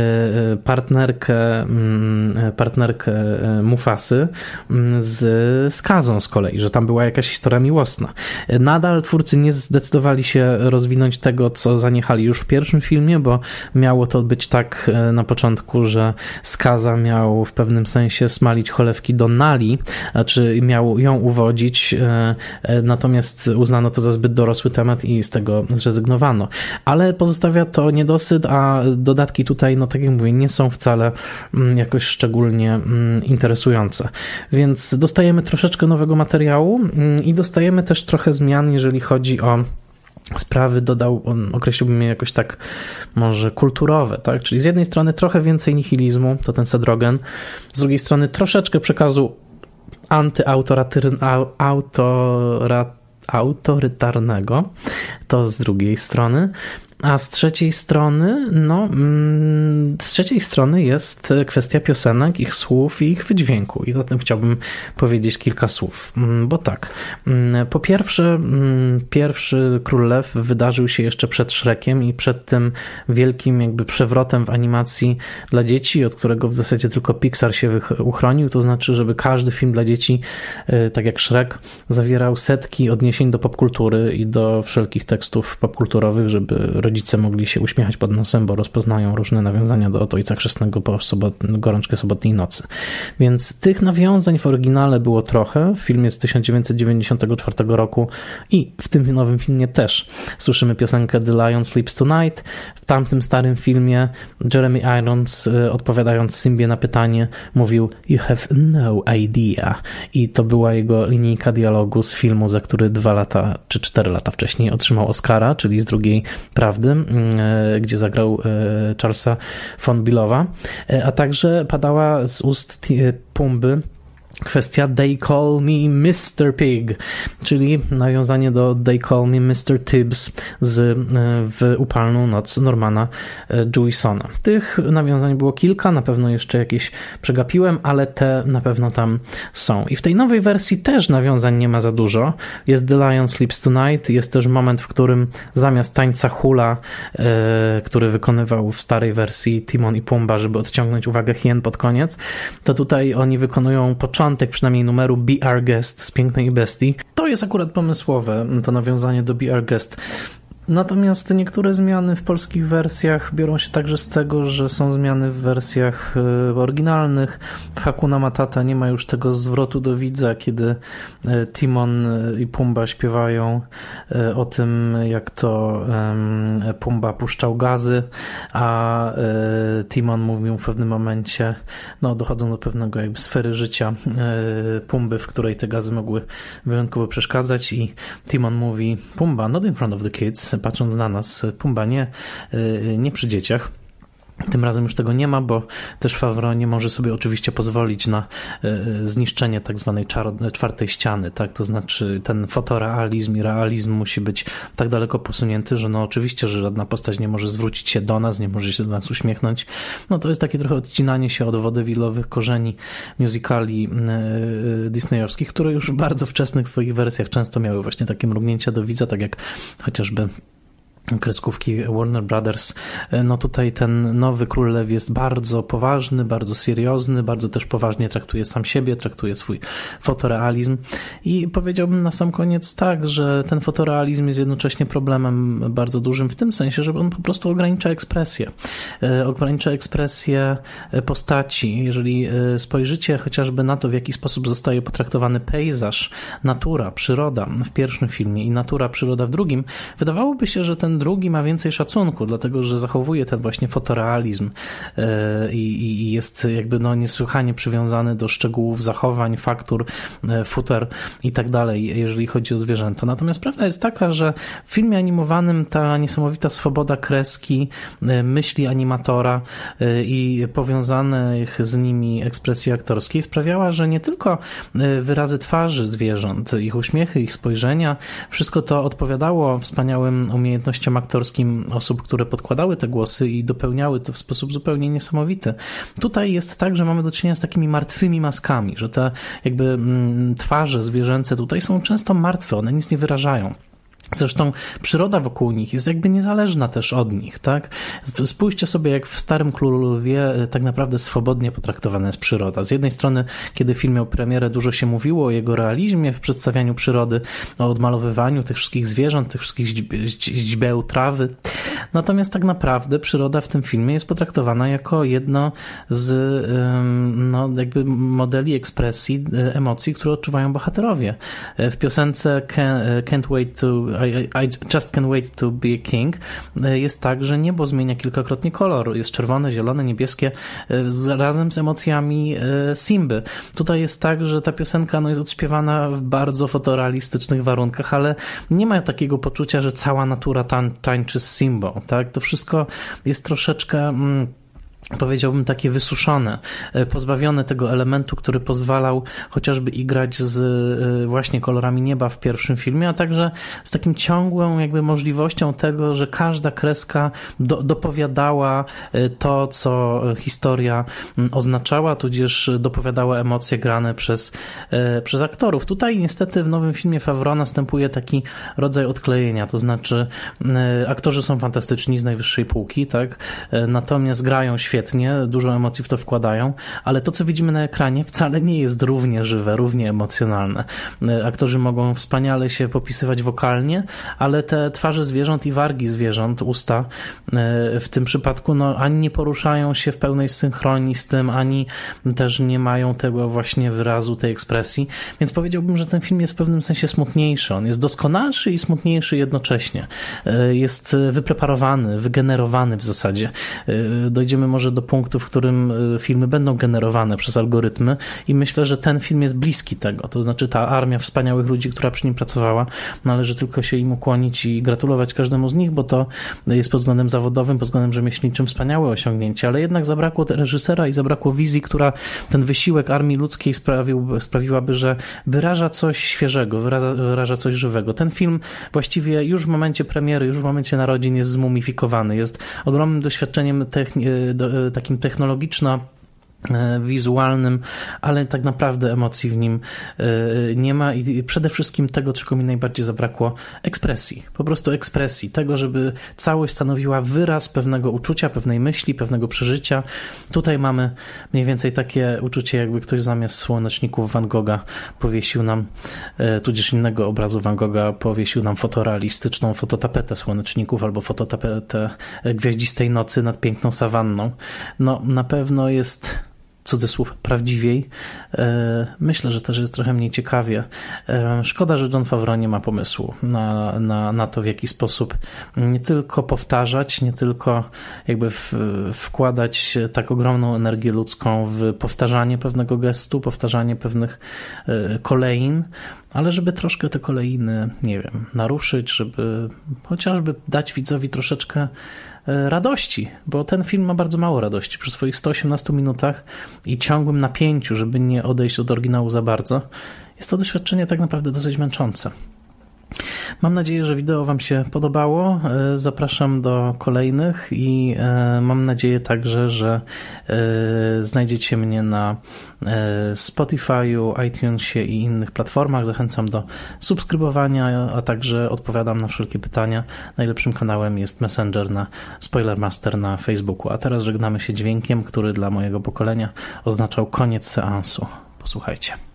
y, partnerkę, mm, partnerkę Mufasy mm, z skazą z kolei, że tam była jakaś historia miłosna. Nadal twórcy nie zdecydowali się rozwinąć tego, co zaniechali już w pierwszym filmie, bo miało to być tak na początku, że skaza miał w pewnym sensie smalić cholewki do Nali, czy miał ją uwodzić, e, e, natomiast uznano to za zbyt dorosły temat i z tego zrezygnowano. Ale pozostawia to niedosyt, a dodatki tutaj, no tak jak mówię, nie są wcale mm, jakoś szczególnie mm, interesujące. Więc dostajemy troszeczkę nowego materiału mm, i dostajemy też trochę zmian, jeżeli chodzi o sprawy dodał, on określiłbym je jakoś tak może kulturowe, tak? Czyli z jednej strony trochę więcej nihilizmu, to ten Sedrogen, z drugiej strony troszeczkę przekazu antyautorytarnego, to z drugiej strony, a z trzeciej strony, no, mm, z trzeciej strony jest kwestia piosenek, ich słów i ich wydźwięku. I o tym chciałbym powiedzieć kilka słów. Mm, bo tak, mm, po pierwsze, pierwszy Król Lew wydarzył się jeszcze przed Shrekiem i przed tym wielkim jakby przewrotem w animacji dla dzieci, od którego w zasadzie tylko Pixar się uchronił. To znaczy, żeby każdy film dla dzieci, y, tak jak Shrek, zawierał setki odniesień do popkultury i do wszelkich tekstów popkulturowych, żeby rodzice mogli się uśmiechać pod nosem, bo rozpoznają różne nawiązania do Ojca Chrzestnego po sobot, gorączkę sobotniej nocy. Więc tych nawiązań w oryginale było trochę. Film jest z 1994 roku i w tym nowym filmie też słyszymy piosenkę The Lion Sleeps Tonight. W tamtym starym filmie Jeremy Irons y, odpowiadając Symbie na pytanie mówił You have no idea. I to była jego linijka dialogu z filmu, za który dwa lata czy cztery lata wcześniej otrzymał Oscara, czyli z drugiej prawdy, mm, e, gdzie zagrał e, Charlesa von Billowa, e, a także padała z ust Pumby kwestia They Call Me Mr. Pig, czyli nawiązanie do They Call Me Mr. Tibbs z e, w upalną noc Normana e, Jewisona. Tych nawiązań było kilka, na pewno jeszcze jakieś przegapiłem, ale te na pewno tam są. I w tej nowej wersji też nawiązań nie ma za dużo. Jest The Lion Sleeps Tonight, jest też moment, w którym zamiast tańca hula, e, który wykonywał w starej wersji Timon i Pumba, żeby odciągnąć uwagę hien pod koniec, to tutaj oni wykonują początek początek przynajmniej numeru Be Our Guest z Pięknej Bestii. To jest akurat pomysłowe, to nawiązanie do Be Our Guest. Natomiast niektóre zmiany w polskich wersjach biorą się także z tego, że są zmiany w wersjach e, oryginalnych. W Hakuna Matata nie ma już tego zwrotu do widza, kiedy e, Timon e, i Pumba śpiewają o tym, jak to Pumba puszczał gazy, a Timon mówił w pewnym momencie, no dochodzą do pewnego jakby sfery życia Pumby, w której te gazy mogły wyjątkowo przeszkadzać i Timon mówi Pumba, not in front of the kids, patrząc na nas, Pumba nie, y, nie przy dzieciach. Tym razem już tego nie ma, bo też Favreau nie może sobie oczywiście pozwolić na y, zniszczenie tak zwanej czwartej ściany, tak? To znaczy ten fotorealizm i realizm musi być tak daleko posunięty, że no oczywiście, że żadna postać nie może zwrócić się do nas, nie może się do nas uśmiechnąć. No to jest takie trochę odcinanie się od wodywilowych korzeni musicali disneyowskich, które już w bardzo wczesnych swoich wersjach często miały właśnie takie mrugnięcia do widza, tak jak chociażby kreskówki Warner Brothers, e, no tutaj ten nowy Król Lew jest bardzo poważny, bardzo seriozny, bardzo też poważnie traktuje sam siebie, traktuje swój fotorealizm i powiedziałbym na sam koniec tak, że ten fotorealizm jest jednocześnie problemem bardzo dużym w tym sensie, że on po prostu ogranicza ekspresję. E, ogranicza ekspresję e, postaci. Jeżeli spojrzycie chociażby na to, w jaki sposób zostaje potraktowany pejzaż, natura, przyroda w pierwszym filmie i natura, przyroda w drugim, wydawałoby się, że ten drugi ma więcej szacunku, dlatego że zachowuje ten właśnie fotorealizm e, i, jest jakby no niesłychanie przywiązany do szczegółów zachowań, faktur, e, futer i tak dalej, jeżeli chodzi o zwierzęta. Natomiast prawda jest taka, że w filmie animowanym ta niesamowita swoboda kreski, e, myśli animatora i powiązanych z nimi ekspresji aktorskiej sprawiała, że nie tylko wyrazy twarzy zwierząt, ich uśmiechy, ich spojrzenia, wszystko to odpowiadało wspaniałym umiejętnościom aktorskim osób, które podkładały te głosy i dopełniały to w sposób zupełnie niesamowity. Tutaj jest tak, że mamy do czynienia z takimi martwymi maskami, że te jakby mm, twarze zwierzęce tutaj są często martwe, one nic nie wyrażają. Zresztą przyroda wokół nich jest jakby niezależna też od nich, tak? Spójrzcie sobie, jak w Starym Królowie e, tak naprawdę swobodnie potraktowana jest przyroda. Z jednej strony, kiedy film miał premierę, dużo się mówiło o jego realizmie w przedstawianiu przyrody, o odmalowywaniu tych wszystkich zwierząt, tych wszystkich źdźbeł, trawy. Natomiast tak naprawdę przyroda w tym filmie jest potraktowana jako jedno z no, jakby modeli ekspresji e, emocji, które odczuwają bohaterowie. E, w piosence Can't Wait to i, I Just Can't Wait to Be a King e, jest tak, że niebo zmienia kilkakrotnie kolor. Jest czerwone, zielone, niebieskie e, z, razem z emocjami e, Simby. Tutaj jest tak, że ta piosenka no, jest odśpiewana w bardzo fotorealistycznych warunkach, ale nie ma takiego poczucia, że cała natura tań, tańczy z Simbą. Tak? To wszystko jest troszeczkę... Mm, powiedziałbym takie wysuszone, e, pozbawione tego elementu, który pozwalał chociażby igrać z e, właśnie kolorami nieba w pierwszym filmie, a także z takim ciągłą jakby możliwością tego, że każda kreska do, dopowiadała e, to, co historia oznaczała, tudzież dopowiadała emocje grane przez, przez aktorów. Tutaj niestety w nowym filmie Favreau następuje taki rodzaj odklejenia, to znaczy aktorzy są fantastyczni z najwyższej półki, tak, natomiast grają świetnie świetnie, dużo emocji w to wkładają, ale to, co widzimy na ekranie, wcale nie jest równie żywe, równie emocjonalne. Aktorzy mogą wspaniale się popisywać wokalnie, ale te twarze zwierząt i wargi zwierząt, usta w tym przypadku, no, ani nie poruszają się w pełnej synchronii z tym, ani też nie mają tego właśnie wyrazu, tej ekspresji, więc powiedziałbym, że ten film jest w pewnym sensie smutniejszy. On jest doskonalszy i smutniejszy jednocześnie. E, jest wypreparowany, wygenerowany w zasadzie. E, dojdziemy może do punktu, w którym e, filmy będą generowane przez algorytmy i myślę, że ten film jest bliski tego. To znaczy ta armia wspaniałych ludzi, która przy nim pracowała, należy tylko się im ukłonić i gratulować każdemu z nich, bo to jest pod względem zawodowym, pod względem rzemieślniczym wspaniałe osiągnięcie, ale jednak zabrakło reżysera i zabrakło wizji, która ten wysiłek armii ludzkiej sprawił, sprawiłaby, że wyraża coś świeżego, wyraża, wyraża coś żywego. Ten film właściwie już w momencie premiery, już w momencie narodzin jest zmumifikowany, jest ogromnym doświadczeniem techni- e, takim technologiczno E, wizualnym, ale tak naprawdę emocji w nim e, nie ma i przede wszystkim tego, czego mi najbardziej zabrakło, ekspresji. Po prostu ekspresji, tego, żeby całość stanowiła wyraz pewnego uczucia, pewnej myśli, pewnego przeżycia. Tutaj mamy mniej więcej takie uczucie, jakby ktoś zamiast słoneczników Van Gogha powiesił nam, e, tudzież innego obrazu Van Gogha powiesił nam fotorealistyczną fototapetę słoneczników albo fototapetę gwiaździstej nocy nad piękną sawanną. No, na pewno jest cudzysłów prawdziwiej. E, myślę, że też jest trochę mniej ciekawie. E, szkoda, że John Favreau nie ma pomysłu na, na, na to, w jaki sposób nie tylko powtarzać, nie tylko jakby w, wkładać tak ogromną energię ludzką w powtarzanie pewnego gestu, powtarzanie pewnych e, kolejn, ale żeby troszkę te kolejny, nie wiem, naruszyć, żeby chociażby dać widzowi troszeczkę radości, bo ten film ma bardzo mało radości. Przy swoich 118 minutach i ciągłym napięciu, żeby nie odejść od oryginału za bardzo, jest to doświadczenie tak naprawdę dosyć męczące. Mam nadzieję, że wideo Wam się podobało. E, zapraszam do kolejnych i e, mam nadzieję także, że e, znajdziecie mnie na Spotify'u, iTunesie i innych platformach. Zachęcam do subskrybowania, a także odpowiadam na wszelkie pytania. Najlepszym kanałem jest Messenger na Spoilermaster na Facebooku. A teraz żegnamy się dźwiękiem, który dla mojego pokolenia oznaczał koniec seansu. Posłuchajcie.